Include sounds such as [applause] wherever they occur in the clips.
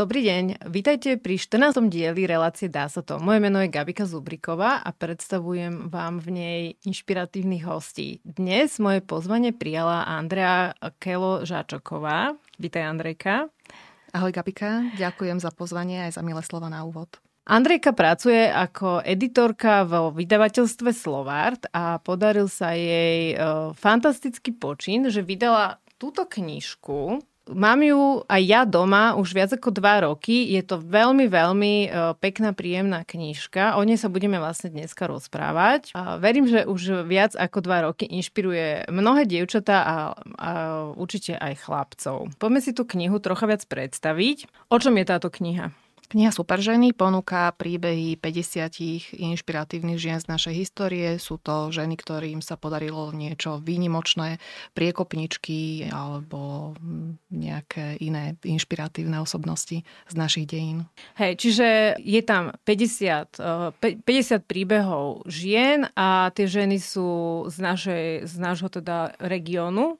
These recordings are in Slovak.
Dobrý deň, vítajte pri 14. dieli relácie Dá sa to. Moje meno je Gabika Zubriková a predstavujem vám v nej inšpiratívnych hostí. Dnes moje pozvanie prijala Andrea Kelo Žáčoková. Vítaj Andrejka. Ahoj Gabika, ďakujem za pozvanie aj za milé slova na úvod. Andrejka pracuje ako editorka vo vydavateľstve Slovart a podaril sa jej e, fantastický počin, že vydala túto knižku, Mám ju aj ja doma už viac ako dva roky. Je to veľmi, veľmi e, pekná, príjemná knižka. O nej sa budeme vlastne dneska rozprávať. Verím, že už viac ako dva roky inšpiruje mnohé dievčatá a, a určite aj chlapcov. Poďme si tú knihu trocha viac predstaviť. O čom je táto kniha? Kniha Super ženy ponúka príbehy 50 inšpiratívnych žien z našej histórie. Sú to ženy, ktorým sa podarilo niečo výnimočné, priekopničky alebo nejaké iné inšpiratívne osobnosti z našich dejín. Hej, čiže je tam 50, 50 eh, príbehov žien a tie ženy sú z, našej, z nášho teda regiónu,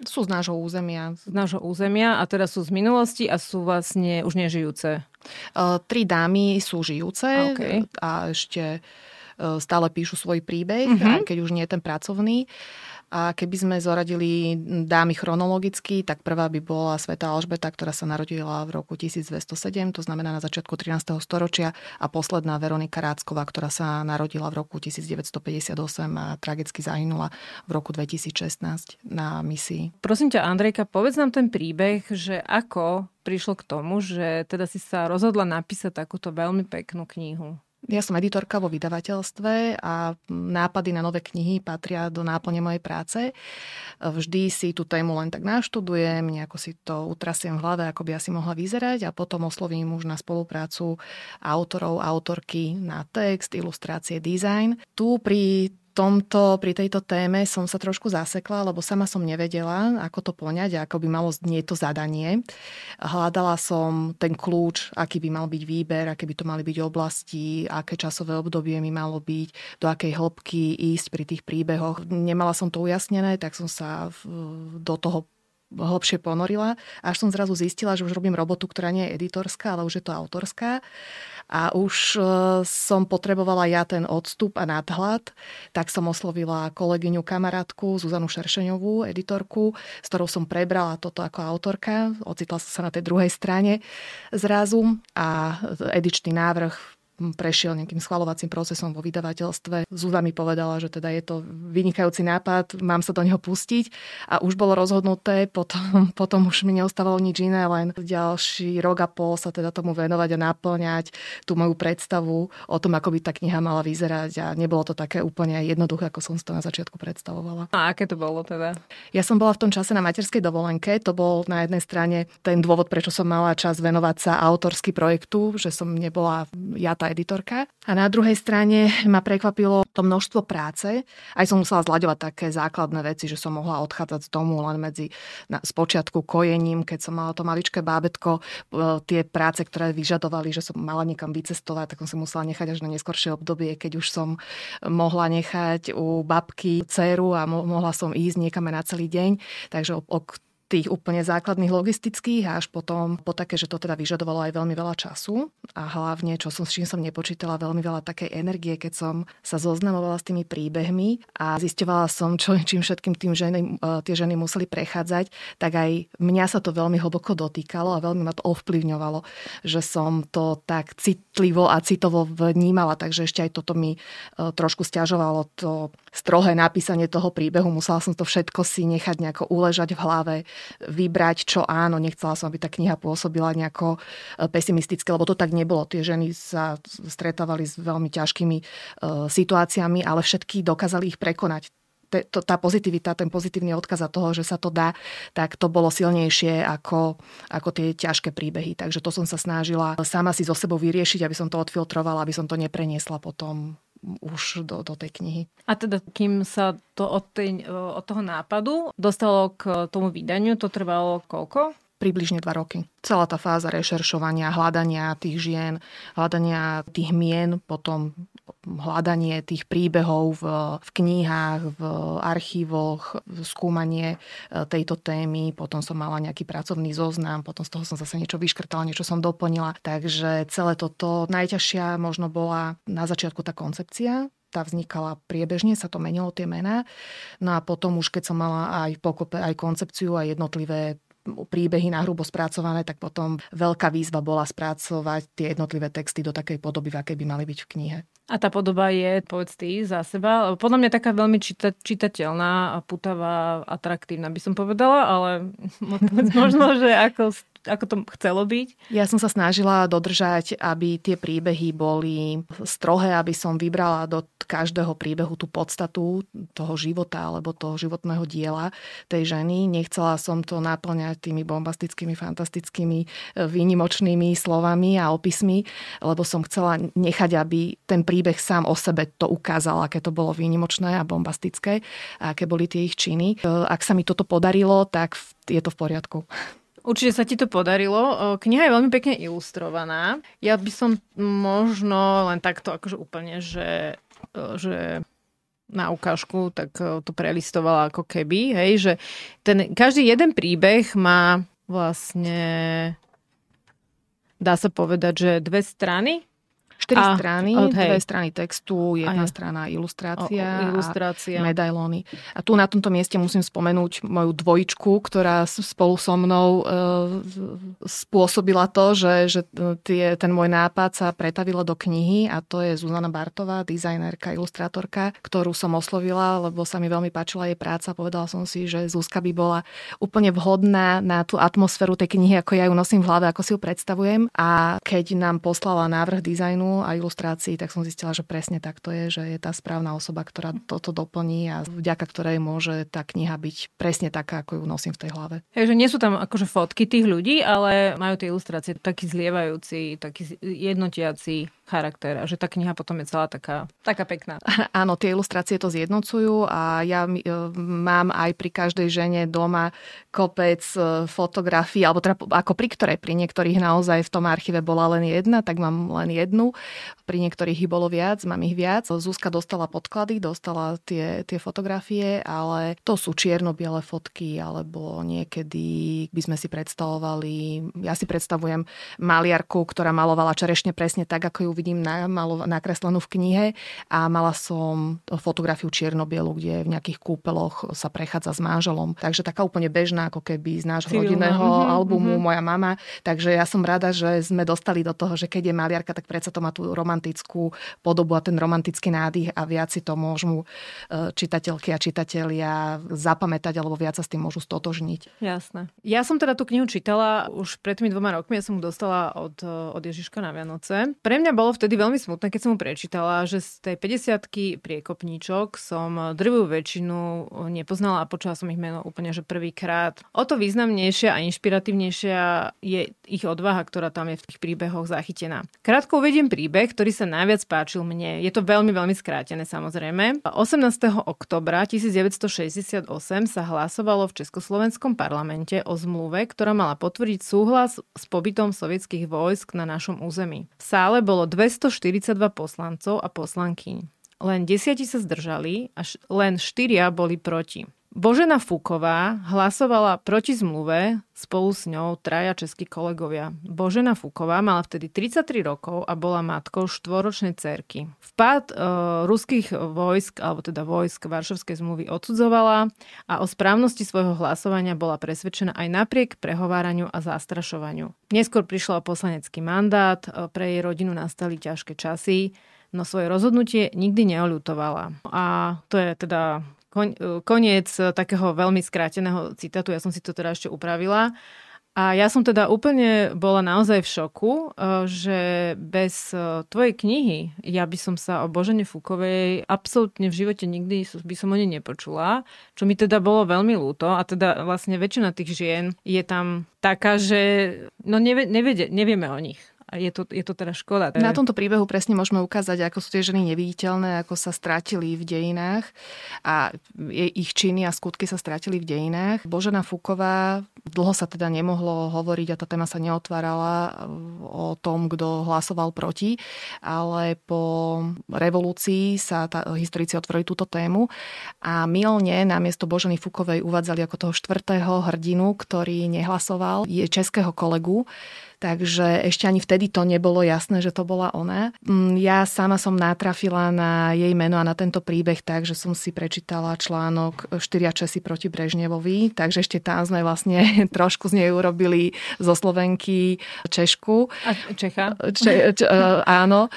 sú z nášho územia. Z nášho územia a teda sú z minulosti a sú vlastne už nežijúce. Uh, tri dámy sú žijúce okay. a ešte uh, stále píšu svoj príbeh, uh-huh. aj keď už nie je ten pracovný. A keby sme zoradili dámy chronologicky, tak prvá by bola Sveta Alžbeta, ktorá sa narodila v roku 1207, to znamená na začiatku 13. storočia, a posledná Veronika Rácková, ktorá sa narodila v roku 1958 a tragicky zahynula v roku 2016 na misii. Prosím ťa, Andrejka, povedz nám ten príbeh, že ako prišlo k tomu, že teda si sa rozhodla napísať takúto veľmi peknú knihu. Ja som editorka vo vydavateľstve a nápady na nové knihy patria do náplne mojej práce. Vždy si tú tému len tak naštudujem, nejako si to utrasiem v hlave, ako by asi mohla vyzerať a potom oslovím už na spoluprácu autorov, autorky na text, ilustrácie, design. Tu pri tomto, pri tejto téme som sa trošku zasekla, lebo sama som nevedela, ako to poňať, ako by malo znieť to zadanie. Hľadala som ten kľúč, aký by mal byť výber, aké by to mali byť oblasti, aké časové obdobie mi malo byť, do akej hĺbky ísť pri tých príbehoch. Nemala som to ujasnené, tak som sa do toho hlbšie ponorila, až som zrazu zistila, že už robím robotu, ktorá nie je editorská, ale už je to autorská. A už e, som potrebovala ja ten odstup a nadhľad, tak som oslovila kolegyňu, kamarátku Zuzanu Šeršeňovú, editorku, s ktorou som prebrala toto ako autorka. Ocitla som sa na tej druhej strane zrazu a edičný návrh prešiel nejakým schvalovacím procesom vo vydavateľstve. Zúza mi povedala, že teda je to vynikajúci nápad, mám sa do neho pustiť a už bolo rozhodnuté, potom, [laughs] potom už mi neostávalo nič iné, len ďalší rok a pol sa teda tomu venovať a naplňať tú moju predstavu o tom, ako by tá kniha mala vyzerať a nebolo to také úplne jednoduché, ako som si to na začiatku predstavovala. A aké to bolo teda? Ja som bola v tom čase na materskej dovolenke, to bol na jednej strane ten dôvod, prečo som mala čas venovať sa autorsky projektu, že som nebola ja tá editorka. A na druhej strane ma prekvapilo to množstvo práce. Aj som musela zľaďovať také základné veci, že som mohla odchádzať z domu len medzi na, spočiatku kojením, keď som mala to maličké bábetko, e, tie práce, ktoré vyžadovali, že som mala niekam vycestovať, tak som si musela nechať až na neskoršie obdobie, keď už som mohla nechať u babky dceru a mohla som ísť niekam na celý deň. Takže o, o tých úplne základných logistických až potom po také, že to teda vyžadovalo aj veľmi veľa času a hlavne, čo som, s čím som nepočítala, veľmi veľa takej energie, keď som sa zoznamovala s tými príbehmi a zistovala som, čo, čím všetkým tým ženy, e, tie ženy museli prechádzať, tak aj mňa sa to veľmi hlboko dotýkalo a veľmi ma to ovplyvňovalo, že som to tak citlivo a citovo vnímala, takže ešte aj toto mi e, trošku stiažovalo to strohé napísanie toho príbehu. Musela som to všetko si nechať nejako uležať v hlave, vybrať, čo áno. Nechcela som, aby tá kniha pôsobila nejako e, pesimisticky, lebo to tak nebolo. Tie ženy sa stretávali s veľmi ťažkými e, situáciami, ale všetky dokázali ich prekonať tá pozitivita, ten pozitívny odkaz a toho, že sa to dá, tak to bolo silnejšie ako, ako tie ťažké príbehy. Takže to som sa snažila sama si so sebou vyriešiť, aby som to odfiltrovala, aby som to nepreniesla potom už do, do tej knihy. A teda, kým sa to od, tej, od toho nápadu dostalo k tomu vydaniu, to trvalo koľko? Približne dva roky. Celá tá fáza rešeršovania, hľadania tých žien, hľadania tých mien, potom hľadanie tých príbehov v, v knihách, v archívoch, skúmanie e, tejto témy, potom som mala nejaký pracovný zoznam, potom z toho som zase niečo vyškrtala, niečo som doplnila. Takže celé toto najťažšia možno bola na začiatku tá koncepcia, tá vznikala priebežne, sa to menilo tie mená. No a potom už keď som mala aj pokope aj koncepciu, aj jednotlivé príbehy na hrubo spracované, tak potom veľká výzva bola spracovať tie jednotlivé texty do takej podoby, v akej by mali byť v knihe. A tá podoba je, povedz ty, za seba, podľa mňa taká veľmi čita- čitateľná, putavá, atraktívna by som povedala, ale [laughs] možno, že ako ako to chcelo byť? Ja som sa snažila dodržať, aby tie príbehy boli strohé, aby som vybrala do každého príbehu tú podstatu toho života alebo toho životného diela tej ženy. Nechcela som to naplňať tými bombastickými, fantastickými, e, výnimočnými slovami a opismi, lebo som chcela nechať, aby ten príbeh sám o sebe to ukázal, aké to bolo výnimočné a bombastické a aké boli tie ich činy. E, ak sa mi toto podarilo, tak je to v poriadku. Určite sa ti to podarilo. Kniha je veľmi pekne ilustrovaná. Ja by som možno len takto akože úplne, že, že na ukážku, tak to prelistovala ako keby, hej, že ten, každý jeden príbeh má vlastne dá sa povedať, že dve strany Štyri a, strany, okay. dve strany textu, jedna Aj. strana ilustrácia, o, ilustrácia a medailóny. A tu na tomto mieste musím spomenúť moju dvojičku, ktorá spolu so mnou e, spôsobila to, že, že tie, ten môj nápad sa pretavilo do knihy a to je Zuzana Bartová, dizajnerka, ilustrátorka, ktorú som oslovila, lebo sa mi veľmi páčila jej práca. Povedala som si, že Zuzka by bola úplne vhodná na tú atmosféru tej knihy, ako ja ju nosím v hlave, ako si ju predstavujem. A keď nám poslala návrh dizajnu, a ilustrácií, tak som zistila, že presne tak to je, že je tá správna osoba, ktorá toto doplní a vďaka ktorej môže tá kniha byť presne taká, ako ju nosím v tej hlave. Takže nie sú tam akože fotky tých ľudí, ale majú tie ilustrácie taký zlievajúci, taký jednotiaci charakter a že tá kniha potom je celá taká, taká pekná. [laughs] Áno, tie ilustrácie to zjednocujú a ja e, mám aj pri každej žene doma kopec e, fotografií, alebo teda ako pri ktorej, pri niektorých naozaj v tom archíve bola len jedna, tak mám len jednu. Pri niektorých ich bolo viac, mám ich viac. Zúska dostala podklady, dostala tie, tie fotografie, ale to sú čierno-biele fotky, alebo niekedy by sme si predstavovali, ja si predstavujem maliarku, ktorá malovala čerešne presne tak, ako ju vidím nakreslenú v knihe a mala som fotografiu čiernobielu, kde v nejakých kúpeloch sa prechádza s manželom. Takže taká úplne bežná, ako keby z nášho rodinného mm-hmm, albumu mm-hmm. moja mama. Takže ja som rada, že sme dostali do toho, že keď je maliarka, tak predsa to má tú romantickú podobu a ten romantický nádych a viac si to môžu e, čitateľky a čitatelia zapamätať alebo viac sa s tým môžu stotožniť. Jasné. Ja som teda tú knihu čítala už pred tými dvoma rokmi, ja som ju dostala od, od Ježiška na Vianoce. Pre mňa bolo vtedy veľmi smutné, keď som mu prečítala, že z tej 50 priekopníčok som drvú väčšinu nepoznala a počula som ich meno úplne, že prvýkrát. O to významnejšia a inšpiratívnejšia je ich odvaha, ktorá tam je v tých príbehoch zachytená. Krátko uvediem príbeh, ktorý sa najviac páčil mne. Je to veľmi, veľmi skrátené samozrejme. 18. oktobra 1968 sa hlasovalo v Československom parlamente o zmluve, ktorá mala potvrdiť súhlas s pobytom sovietských vojsk na našom území. V sále bolo 242 poslancov a poslankyň. Len desiati sa zdržali, až len štyria boli proti. Božena Fúková hlasovala proti zmluve, spolu s ňou traja českí kolegovia. Božena Fúková mala vtedy 33 rokov a bola matkou štvoročnej cerky. Vpád e, ruských vojsk, alebo teda vojsk Varšovskej zmluvy odsudzovala a o správnosti svojho hlasovania bola presvedčená aj napriek prehováraniu a zastrašovaniu. Neskôr prišla poslanecký mandát, e, pre jej rodinu nastali ťažké časy, no svoje rozhodnutie nikdy neolutovala. A to je teda koniec takého veľmi skráteného citátu, ja som si to teda ešte upravila. A ja som teda úplne bola naozaj v šoku, e, že bez e, tvojej knihy ja by som sa o Božene Fúkovej absolútne v živote nikdy by som o nej nepočula, čo mi teda bolo veľmi ľúto a teda vlastne väčšina tých žien je tam taká, že no nevie, nevie, nevieme o nich je to, je to teda škoda. Na tomto príbehu presne môžeme ukázať, ako sú tie ženy neviditeľné, ako sa stratili v dejinách a ich činy a skutky sa stratili v dejinách. Božena Fuková, dlho sa teda nemohlo hovoriť a tá téma sa neotvárala o tom, kto hlasoval proti, ale po revolúcii sa tá, historici otvorili túto tému a milne namiesto Boženy Fukovej uvádzali ako toho štvrtého hrdinu, ktorý nehlasoval, je českého kolegu, takže ešte ani vtedy to nebolo jasné, že to bola ona. Mm, ja sama som natrafila na jej meno a na tento príbeh tak, že som si prečítala článok Štyria Česi proti Brežnevovi, takže ešte tam sme vlastne [laughs] trošku z nej urobili zo Slovenky Češku. A Čecha? Če, č, áno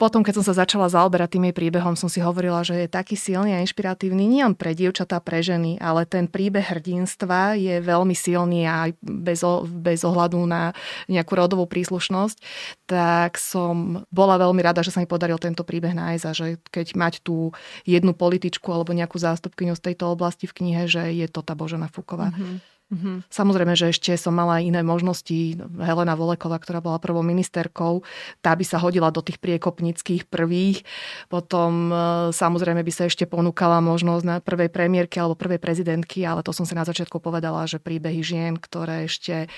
potom, keď som sa začala zaoberať tým jej príbehom, som si hovorila, že je taký silný a inšpiratívny nielen pre dievčatá, pre ženy, ale ten príbeh hrdinstva je veľmi silný aj bez, bez ohľadu na nejakú rodovú príslušnosť, tak som bola veľmi rada, že sa mi podaril tento príbeh nájsť a že keď mať tú jednu političku alebo nejakú zástupkyňu z tejto oblasti v knihe, že je to tá Božena Fuková. Mm-hmm. Mm-hmm. Samozrejme, že ešte som mala iné možnosti. Helena Voleková, ktorá bola prvou ministerkou, tá by sa hodila do tých priekopnických prvých. Potom e, samozrejme by sa ešte ponúkala možnosť na prvej premiérky alebo prvej prezidentky, ale to som si na začiatku povedala, že príbehy žien, ktoré ešte e,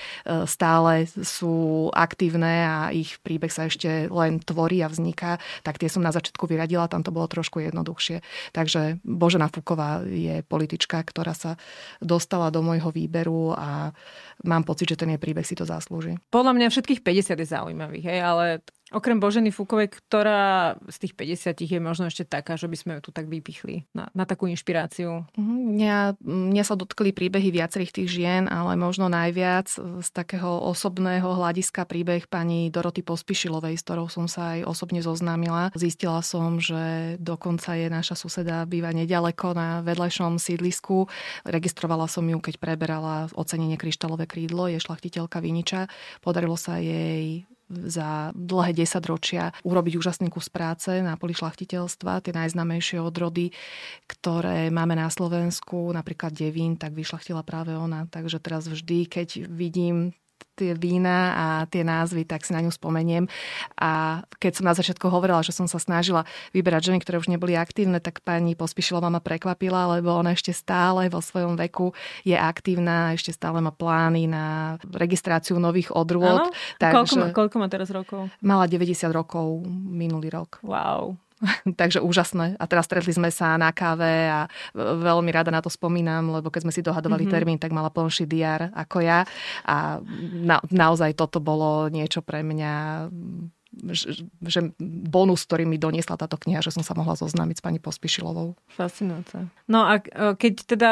stále sú aktívne a ich príbeh sa ešte len tvorí a vzniká, tak tie som na začiatku vyradila, tam to bolo trošku jednoduchšie. Takže Božena Fuková je politička, ktorá sa dostala do môjho výberu charakteru a mám pocit, že ten jej príbeh si to zaslúži. Podľa mňa všetkých 50 je zaujímavých, hej, ale Okrem Boženy Fúkovej, ktorá z tých 50 je možno ešte taká, že by sme ju tu tak vypichli na, na takú inšpiráciu. Mhm, mňa, mňa sa dotkli príbehy viacerých tých žien, ale možno najviac z takého osobného hľadiska príbeh pani Doroty Pospišilovej, s ktorou som sa aj osobne zoznámila. Zistila som, že dokonca je naša suseda býva nedaleko na vedľajšom sídlisku. Registrovala som ju, keď preberala ocenenie Kryštálové krídlo, je šlachtiteľka Viniča. Podarilo sa jej za dlhé desaťročia urobiť úžasný kus práce na poli šlachtiteľstva. Tie najznamejšie odrody, ktoré máme na Slovensku, napríklad Devín, tak vyšlachtila práve ona. Takže teraz vždy, keď vidím tie vína a tie názvy, tak si na ňu spomeniem. A keď som na začiatku hovorila, že som sa snažila vyberať ženy, ktoré už neboli aktívne, tak pani Pospišilová ma prekvapila, lebo ona ešte stále vo svojom veku je aktívna, ešte stále má plány na registráciu nových odrôd. Takže koľko, koľko má teraz rokov? Mala 90 rokov minulý rok. Wow. [laughs] Takže úžasné. A teraz stretli sme sa na káve a veľmi rada na to spomínam, lebo keď sme si dohadovali mm-hmm. termín, tak mala plnší diar ako ja. A na, naozaj toto bolo niečo pre mňa že bonus, ktorý mi doniesla táto kniha, že som sa mohla zoznámiť s pani Pospišilovou. Fascinujúce. No a keď teda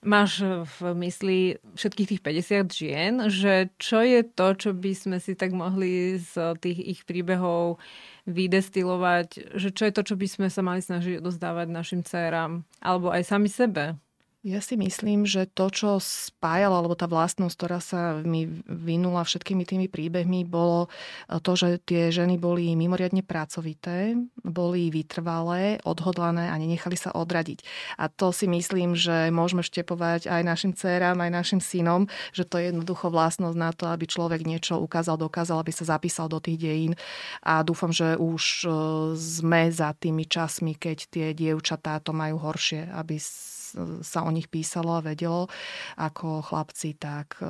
máš v mysli všetkých tých 50 žien, že čo je to, čo by sme si tak mohli z tých ich príbehov vydestilovať, že čo je to, čo by sme sa mali snažiť odozdávať našim dcerám alebo aj sami sebe. Ja si myslím, že to, čo spájalo, alebo tá vlastnosť, ktorá sa mi vynula všetkými tými príbehmi, bolo to, že tie ženy boli mimoriadne pracovité, boli vytrvalé, odhodlané a nenechali sa odradiť. A to si myslím, že môžeme štepovať aj našim dcerám, aj našim synom, že to je jednoducho vlastnosť na to, aby človek niečo ukázal, dokázal, aby sa zapísal do tých dejín. A dúfam, že už e, sme za tými časmi, keď tie dievčatá to majú horšie, aby sa o nich písalo a vedelo ako chlapci, tak e,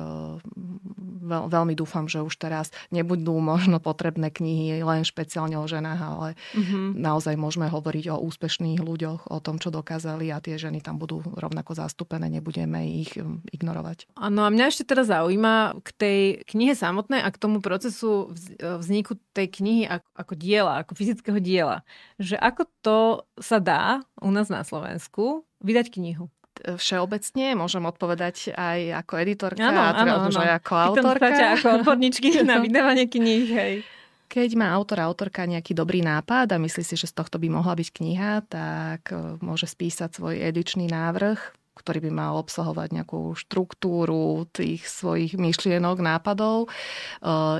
veľ, veľmi dúfam, že už teraz nebudú možno potrebné knihy len špeciálne o ženách, ale mm-hmm. naozaj môžeme hovoriť o úspešných ľuďoch, o tom, čo dokázali a tie ženy tam budú rovnako zastúpené, nebudeme ich ignorovať. Áno a mňa ešte teraz zaujíma k tej knihe samotnej a k tomu procesu e, vzniku tej knihy ako, ako diela, ako fyzického diela. Že ako to sa dá u nás na Slovensku vydať knihu? všeobecne, môžem odpovedať aj ako editorka ano, a teda už aj ako autorka. ako odborníčky [laughs] na vydávanie kníh, hej. Keď má autor autorka nejaký dobrý nápad a myslí si, že z tohto by mohla byť kniha, tak e, môže spísať svoj edičný návrh, ktorý by mal obsahovať nejakú štruktúru tých svojich myšlienok, nápadov.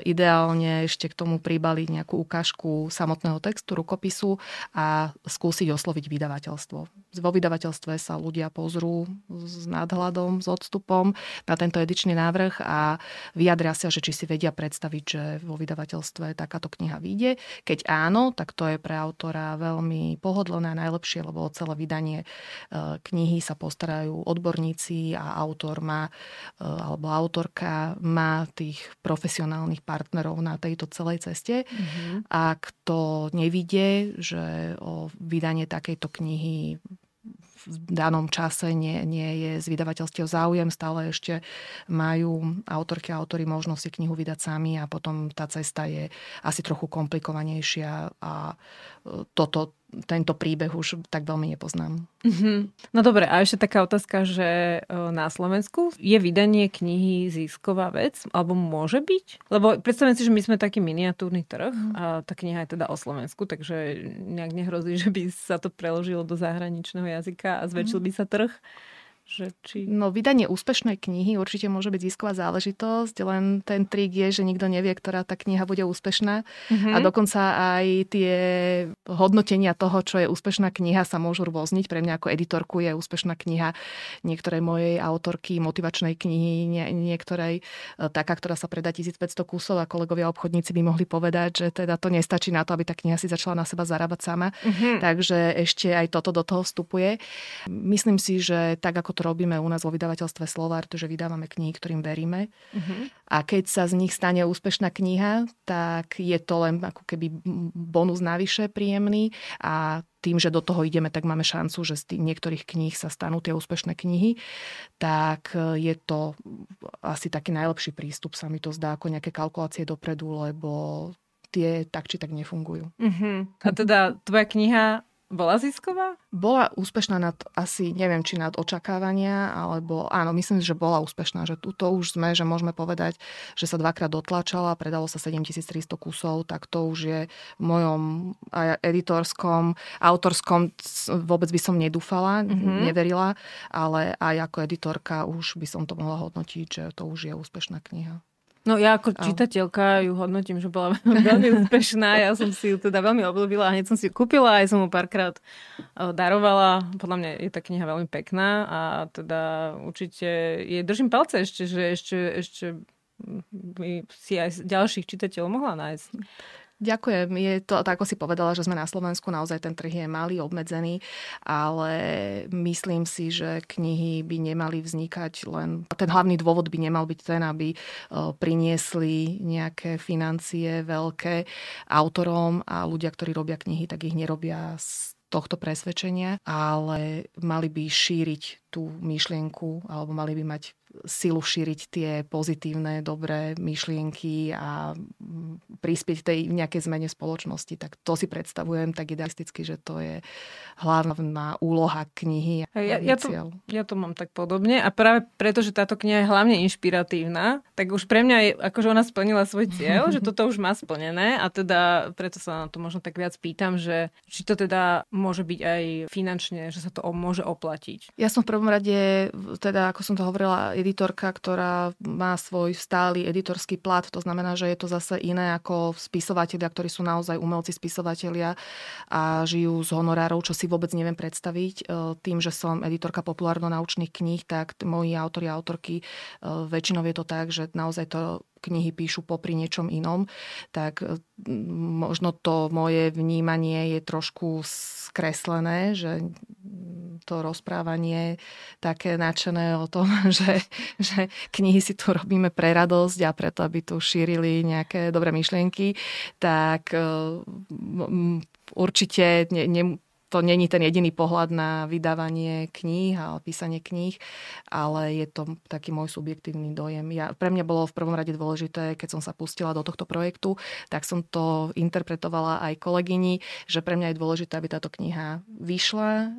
Ideálne ešte k tomu pribaliť nejakú ukážku samotného textu, rukopisu a skúsiť osloviť vydavateľstvo. Vo vydavateľstve sa ľudia pozrú s nadhľadom, s odstupom na tento edičný návrh a vyjadria sa, že či si vedia predstaviť, že vo vydavateľstve takáto kniha vyjde. Keď áno, tak to je pre autora veľmi pohodlné a najlepšie, lebo celé vydanie e, knihy sa postarajú odborníci a autor má, e, alebo autorka má tých profesionálnych partnerov na tejto celej ceste. Mm-hmm. Ak to nevidie, že o vydanie takejto knihy v danom čase nie, nie je z vydavateľstiev záujem, stále ešte majú autorky a autory možnosť si knihu vydať sami a potom tá cesta je asi trochu komplikovanejšia a e, toto tento príbeh už tak veľmi nepoznám. Mm-hmm. No dobre, a ešte taká otázka, že e, na Slovensku je vydanie knihy zisková vec? Alebo môže byť? Lebo predstavím si, že my sme taký miniatúrny trh mm. a tá kniha je teda o Slovensku, takže nejak nehrozí, [laughs] že by sa to preložilo do zahraničného jazyka a zväčšil mm. by sa trh. Že či... No vydanie úspešnej knihy určite môže byť zisková záležitosť, len ten trik je, že nikto nevie, ktorá tá kniha bude úspešná mm-hmm. a dokonca aj tie hodnotenia toho, čo je úspešná kniha sa môžu rôzniť. Pre mňa ako editorku je úspešná kniha niektorej mojej autorky motivačnej knihy, nie, niektorej e, taká, ktorá sa predá 1500 kusov a kolegovia obchodníci by mohli povedať, že teda to nestačí na to, aby tá kniha si začala na seba zarábať sama. Mm-hmm. Takže ešte aj toto do toho vstupuje. Myslím si, že tak ako to to robíme u nás vo vydavateľstve Slovart, že vydávame knihy, ktorým veríme. Uh-huh. A keď sa z nich stane úspešná kniha, tak je to len ako keby bonus navyše príjemný a tým, že do toho ideme, tak máme šancu, že z tých niektorých kníh sa stanú tie úspešné knihy, tak e, je to asi taký najlepší prístup, sa mi to zdá, ako nejaké kalkulácie dopredu, lebo tie tak či tak nefungujú. Uh-huh. A teda tvoja kniha bola zisková? Bola úspešná nad asi, neviem, či nad očakávania, alebo áno, myslím, že bola úspešná, že tuto už sme, že môžeme povedať, že sa dvakrát dotlačala, predalo sa 7300 kusov, tak to už je v mojom editorskom, autorskom vôbec by som nedúfala, mm-hmm. neverila, ale aj ako editorka už by som to mohla hodnotiť, že to už je úspešná kniha. No ja ako čitateľka ju hodnotím, že bola [laughs] veľmi úspešná. Ja som si ju teda veľmi obľúbila a hneď som si ju kúpila aj som mu párkrát eh, darovala. Podľa mňa je tá kniha veľmi pekná a teda určite jej držím palce ešte, že ešte, ešte by si aj ďalších čitateľov mohla nájsť. Ďakujem. Je to, tak ako si povedala, že sme na Slovensku, naozaj ten trh je malý, obmedzený, ale myslím si, že knihy by nemali vznikať len... Ten hlavný dôvod by nemal byť ten, aby e, priniesli nejaké financie veľké autorom a ľudia, ktorí robia knihy, tak ich nerobia z tohto presvedčenia, ale mali by šíriť tú myšlienku alebo mali by mať silu šíriť tie pozitívne, dobré myšlienky a prispieť tej nejakej zmene spoločnosti. Tak to si predstavujem tak idealisticky, že to je hlavná úloha knihy. A ja, ja, to, ja to mám tak podobne a práve preto, že táto kniha je hlavne inšpiratívna, tak už pre mňa je, akože ona splnila svoj cieľ, že toto už má splnené a teda preto sa na to možno tak viac pýtam, že či to teda môže byť aj finančne, že sa to môže oplatiť. Ja som v prvom rade, teda ako som to hovorila, editorka, ktorá má svoj stály editorský plat, to znamená, že je to zase iné ako spisovatelia, ktorí sú naozaj umelci spisovatelia a žijú z honorárov, čo si vôbec neviem predstaviť. E, tým, že som editorka populárno-naučných kníh, tak moji autori a autorky e, väčšinou je to tak, že naozaj to knihy píšu popri niečom inom, tak e, možno to moje vnímanie je trošku skreslené, že to rozprávanie také nadšené o tom, [laughs] že, že knihy si tu robíme pre radosť a preto, aby tu šírili nejaké dobré myšlienky, tak e, určite ne, ne, to není ten jediný pohľad na vydávanie kníh a písanie kníh, ale je to taký môj subjektívny dojem. Ja, pre mňa bolo v prvom rade dôležité, keď som sa pustila do tohto projektu, tak som to interpretovala aj kolegyni, že pre mňa je dôležité, aby táto kniha vyšla,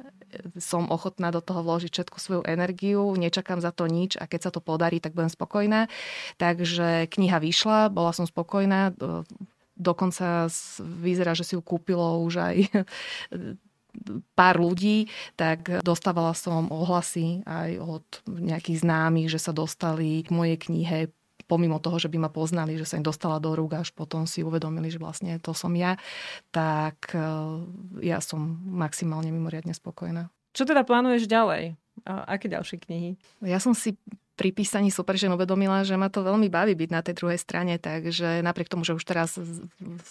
som ochotná do toho vložiť všetku svoju energiu, nečakám za to nič a keď sa to podarí, tak budem spokojná. Takže kniha vyšla, bola som spokojná, dokonca vyzerá, že si ju kúpilo už aj pár ľudí, tak dostávala som ohlasy aj od nejakých známych, že sa dostali k mojej knihe pomimo toho, že by ma poznali, že sa im dostala do rúk, až potom si uvedomili, že vlastne to som ja, tak e, ja som maximálne mimoriadne spokojná. Čo teda plánuješ ďalej? A aké ďalšie knihy? Ja som si pri písaní super, že uvedomila, že ma to veľmi baví byť na tej druhej strane, takže napriek tomu, že už teraz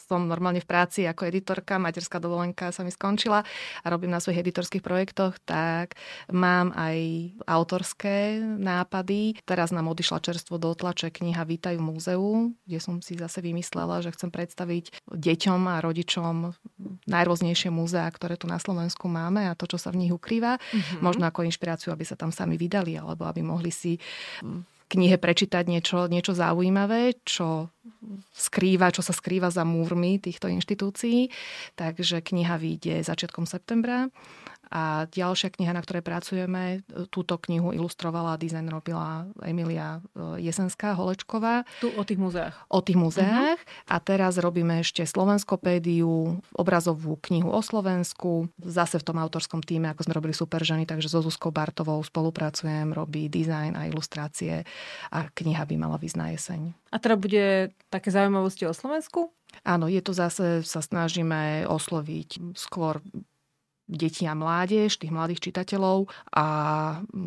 som normálne v práci ako editorka, materská dovolenka sa mi skončila a robím na svojich editorských projektoch, tak mám aj autorské nápady. Teraz nám odišla čerstvo do tlače kniha Vítajú v múzeu, kde som si zase vymyslela, že chcem predstaviť deťom a rodičom najrôznejšie múzea, ktoré tu na Slovensku máme a to, čo sa v nich ukrýva. Mm-hmm. Možno ako inšpiráciu, aby sa tam sami vydali alebo aby mohli si v knihe prečítať niečo, niečo zaujímavé, čo skrýva, čo sa skrýva za múrmi týchto inštitúcií. Takže kniha vyjde začiatkom septembra a ďalšia kniha, na ktorej pracujeme, túto knihu ilustrovala, dizajn robila Emilia e, Jesenská Holečková. Tu o tých múzeách. O tých múzeách. Uh-huh. A teraz robíme ešte Slovenskopédiu, obrazovú knihu o Slovensku, zase v tom autorskom týme, ako sme robili Super ženy, takže so Zuzkou Bartovou spolupracujem, robí dizajn a ilustrácie a kniha by mala výsť na jeseň. A teda bude také zaujímavosti o Slovensku? Áno, je to zase, sa snažíme osloviť skôr deti a mládež, tých mladých čitateľov a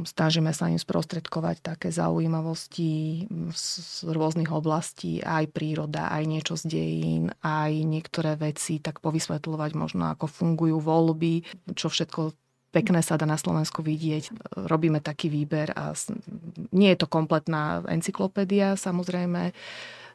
snažíme sa im sprostredkovať také zaujímavosti z rôznych oblastí, aj príroda, aj niečo z dejín, aj niektoré veci tak povysvetľovať možno, ako fungujú voľby, čo všetko pekné sa dá na Slovensku vidieť. Robíme taký výber a nie je to kompletná encyklopédia samozrejme,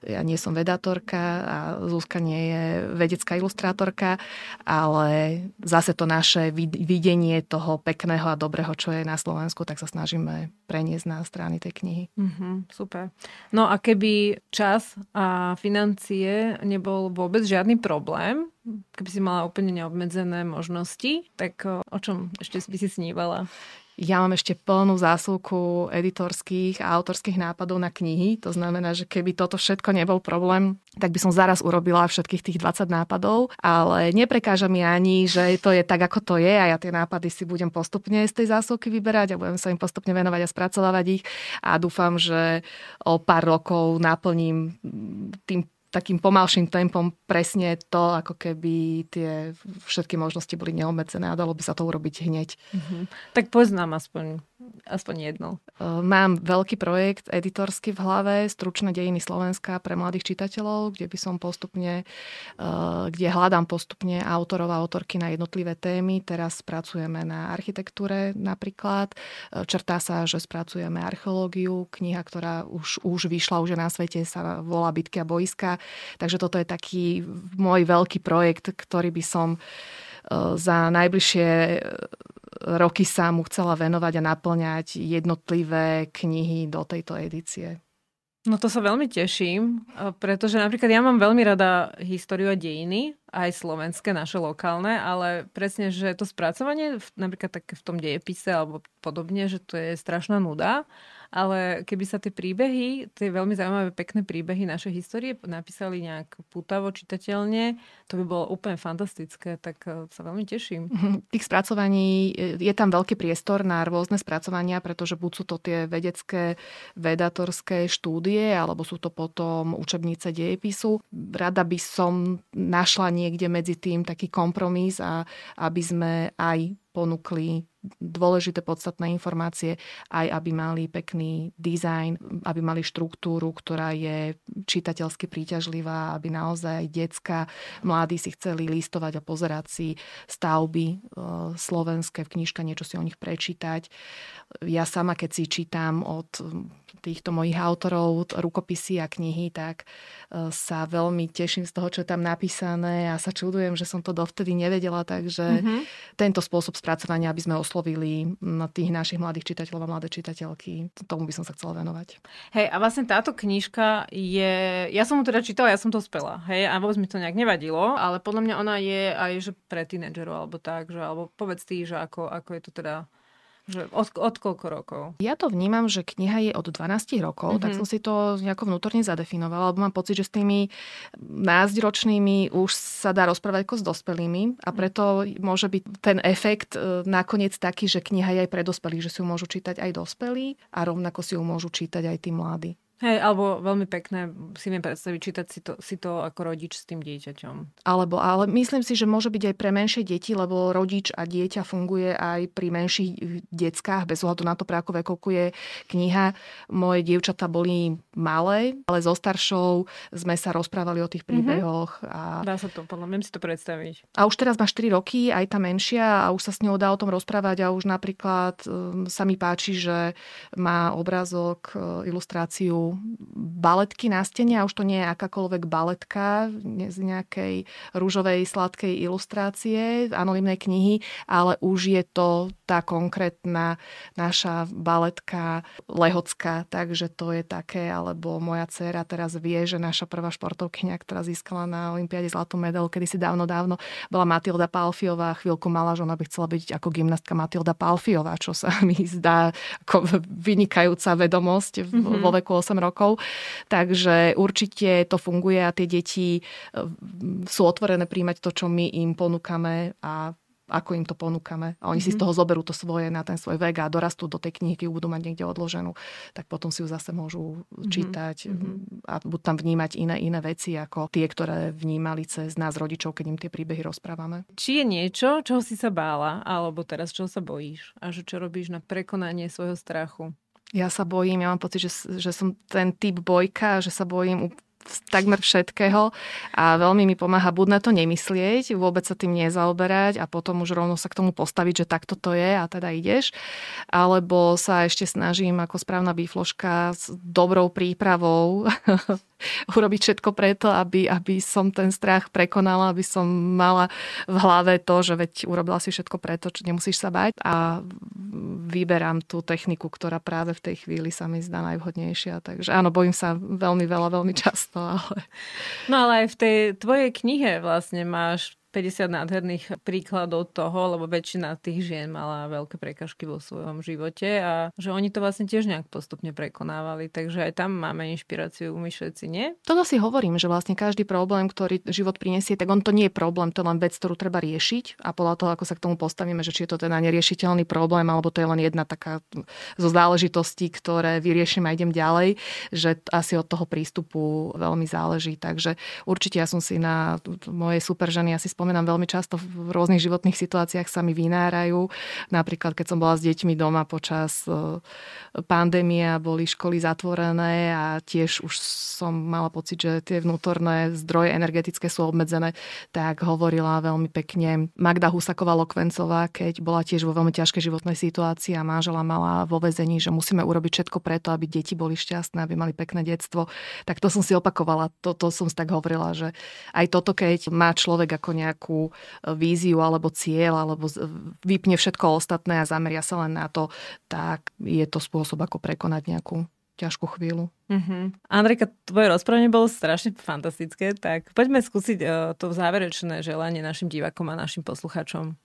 ja nie som vedátorka a Zuzka nie je vedecká ilustrátorka, ale zase to naše videnie toho pekného a dobrého, čo je na Slovensku, tak sa snažíme preniesť na strany tej knihy. Mm-hmm, super. No a keby čas a financie nebol vôbec žiadny problém, keby si mala úplne neobmedzené možnosti, tak o čom ešte by si snívala? Ja mám ešte plnú zásuvku editorských a autorských nápadov na knihy. To znamená, že keby toto všetko nebol problém, tak by som zaraz urobila všetkých tých 20 nápadov. Ale neprekáža mi ani, že to je tak, ako to je a ja tie nápady si budem postupne z tej zásuvky vyberať a budem sa im postupne venovať a spracovávať ich. A dúfam, že o pár rokov naplním tým takým pomalším tempom presne to, ako keby tie všetky možnosti boli neobmedzené a dalo by sa to urobiť hneď. Mm-hmm. Tak poznám aspoň Aspoň jedno. Mám veľký projekt editorský v hlave, Stručné dejiny Slovenska pre mladých čitateľov, kde by som postupne, kde hľadám postupne autorov a autorky na jednotlivé témy. Teraz pracujeme na architektúre napríklad. Črtá sa, že spracujeme archeológiu. Kniha, ktorá už, už vyšla, už je na svete, sa volá Bitky a boiska. Takže toto je taký môj veľký projekt, ktorý by som za najbližšie roky sa mu chcela venovať a naplňať jednotlivé knihy do tejto edície. No to sa veľmi teším, pretože napríklad ja mám veľmi rada históriu a dejiny, aj slovenské, naše lokálne, ale presne, že to spracovanie napríklad také v tom dejepise alebo podobne, že to je strašná nuda ale keby sa tie príbehy, tie veľmi zaujímavé, pekné príbehy našej histórie napísali nejak putavo, čitateľne, to by bolo úplne fantastické, tak e, sa veľmi teším. Mhm. Tých spracovaní, e, je tam veľký priestor na rôzne spracovania, pretože buď sú to tie vedecké, vedatorské štúdie, alebo sú to potom učebnice dejepisu. Rada by som našla niekde medzi tým taký kompromis, a aby sme aj ponúkli dôležité podstatné informácie, aj aby mali pekný dizajn, aby mali štruktúru, ktorá je čitateľsky príťažlivá, aby naozaj decka, mladí si chceli listovať a pozerať si stavby e, slovenské v knižka, niečo si o nich prečítať. Ja sama, keď si čítam od týchto mojich autorov rukopisy a knihy, tak e, sa veľmi teším z toho, čo je tam napísané a sa čudujem, že som to dovtedy nevedela, takže mm-hmm. tento spôsob spracovania, aby sme oslovili tých našich mladých čitateľov a mladé čitateľky, tomu by som sa chcela venovať. Hej, a vlastne táto knižka je, ja som mu teda čítala, ja som to spela, hej, a vôbec mi to nejak nevadilo, ale podľa mňa ona je aj že pre tínedžerov alebo tak, že, alebo povedz ty, že ako, ako je to teda od, od koľko rokov? Ja to vnímam, že kniha je od 12 rokov, mm-hmm. tak mhm. som si to nejako vnútorne zadefinovala, lebo mám pocit, že s tými názdročnými už sa dá rozprávať ako s dospelými a preto môže byť ten efekt e, nakoniec taký, že kniha je aj pre dospelých, že si ju môžu čítať aj dospelí a rovnako si ju môžu čítať aj tí mladí. Hej, alebo veľmi pekné si viem predstaviť, čítať si to, si to ako rodič s tým dieťaťom. Alebo, ale myslím si, že môže byť aj pre menšie deti, lebo rodič a dieťa funguje aj pri menších deckách, bez ohľadu na to, pre ako vekovku je kniha. Moje dievčatá boli malé, ale so staršou sme sa rozprávali o tých mhm. príbehoch. A... Dá sa to, podľa mňa si to predstaviť. A už teraz má 4 roky, aj tá menšia, a už sa s ňou dá o tom rozprávať a už napríklad um, sa mi páči, že má obrázok, uh, baletky na stene a už to nie je akákoľvek baletka z nejakej rúžovej sladkej ilustrácie, anonimnej knihy, ale už je to tá konkrétna naša baletka lehocká, takže to je také, alebo moja dcera teraz vie, že naša prvá športovkynia, ktorá získala na Olympiade zlatú medailu, kedy si dávno, dávno bola Matilda Palfiová, chvíľku mala, že ona by chcela byť ako gymnastka Matilda Palfiová, čo sa mi zdá ako vynikajúca vedomosť mm-hmm. vo veku 8 rokov. Takže určite to funguje a tie deti e, sú otvorené príjmať to, čo my im ponúkame a ako im to ponúkame. A oni mm-hmm. si z mhm. toho zoberú to svoje na ten svoj vek a dorastú do tej knihy, keď budú mať niekde odloženú, tak potom si ju zase môžu mhm. čítať mm-hmm. a budú tam vnímať iné, iné veci ako tie, ktoré vnímali cez nás rodičov, keď im tie príbehy rozprávame. Či je niečo, čoho si sa bála, alebo teraz čo sa bojíš a že čo robíš na prekonanie svojho strachu? Ja sa bojím, ja mám pocit, že, že som ten typ bojka, že sa bojím takmer všetkého a veľmi mi pomáha buď na to nemyslieť, vôbec sa tým nezaoberať a potom už rovno sa k tomu postaviť, že takto to je a teda ideš, alebo sa ešte snažím ako správna výfložka s dobrou prípravou [laughs] [laughs] urobiť všetko preto, aby, aby som ten strach prekonala, aby som mala v hlave to, že veď urobila si všetko preto, čo nemusíš sa bať a vyberám tú techniku, ktorá práve v tej chvíli sa mi zdá najvhodnejšia. Takže áno, bojím sa veľmi veľa, veľmi [laughs] často. Ale... No ale aj v tej tvojej knihe vlastne máš 50 nádherných príkladov toho, lebo väčšina tých žien mala veľké prekažky vo svojom živote a že oni to vlastne tiež nejak postupne prekonávali, takže aj tam máme inšpiráciu my všetci, nie? Toto si hovorím, že vlastne každý problém, ktorý život prinesie, tak on to nie je problém, to je len vec, ktorú treba riešiť a podľa toho, ako sa k tomu postavíme, že či je to teda neriešiteľný problém, alebo to je len jedna taká zo záležitostí, ktoré vyriešim a idem ďalej, že asi od toho prístupu veľmi záleží. Takže určite ja som si na mojej super ženy asi spomínam veľmi často v rôznych životných situáciách sa mi vynárajú. Napríklad, keď som bola s deťmi doma počas e, pandémie a boli školy zatvorené a tiež už som mala pocit, že tie vnútorné zdroje energetické sú obmedzené, tak hovorila veľmi pekne Magda Husaková Lokvencová, keď bola tiež vo veľmi ťažkej životnej situácii a manžela mala vo vezení, že musíme urobiť všetko preto, aby deti boli šťastné, aby mali pekné detstvo. Tak to som si opakovala, to, to som si tak hovorila, že aj toto, keď má človek ako nejak nejakú e, víziu alebo cieľ, alebo vypne všetko ostatné a zameria sa len na to, tak je to spôsob, ako prekonať nejakú ťažkú chvíľu. Uh-huh. Andrejka, tvoje rozprávanie bolo strašne fantastické, tak poďme skúsiť uh, to záverečné želanie našim divakom a našim posluchačom.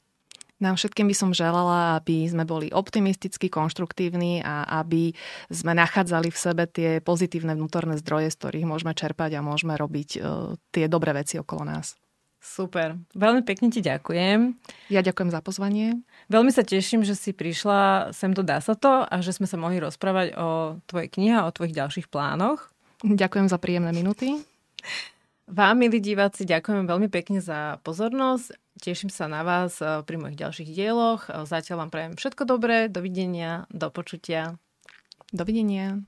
Nám všetkým by som želala, aby sme boli optimisticky, konštruktívni a aby sme nachádzali v sebe tie pozitívne vnútorné zdroje, z ktorých môžeme čerpať a môžeme robiť uh, tie dobré veci okolo nás. Super. Veľmi pekne ti ďakujem. Ja ďakujem za pozvanie. Veľmi sa teším, že si prišla sem do Dá sa to a že sme sa mohli rozprávať o tvojej knihe a o tvojich ďalších plánoch. Ďakujem za príjemné minuty. Vám, milí diváci, ďakujem veľmi pekne za pozornosť. Teším sa na vás eh, pri mojich ďalších dieloch. Zatiaľ vám prajem všetko dobré. Dovidenia, do počutia. Dovidenia.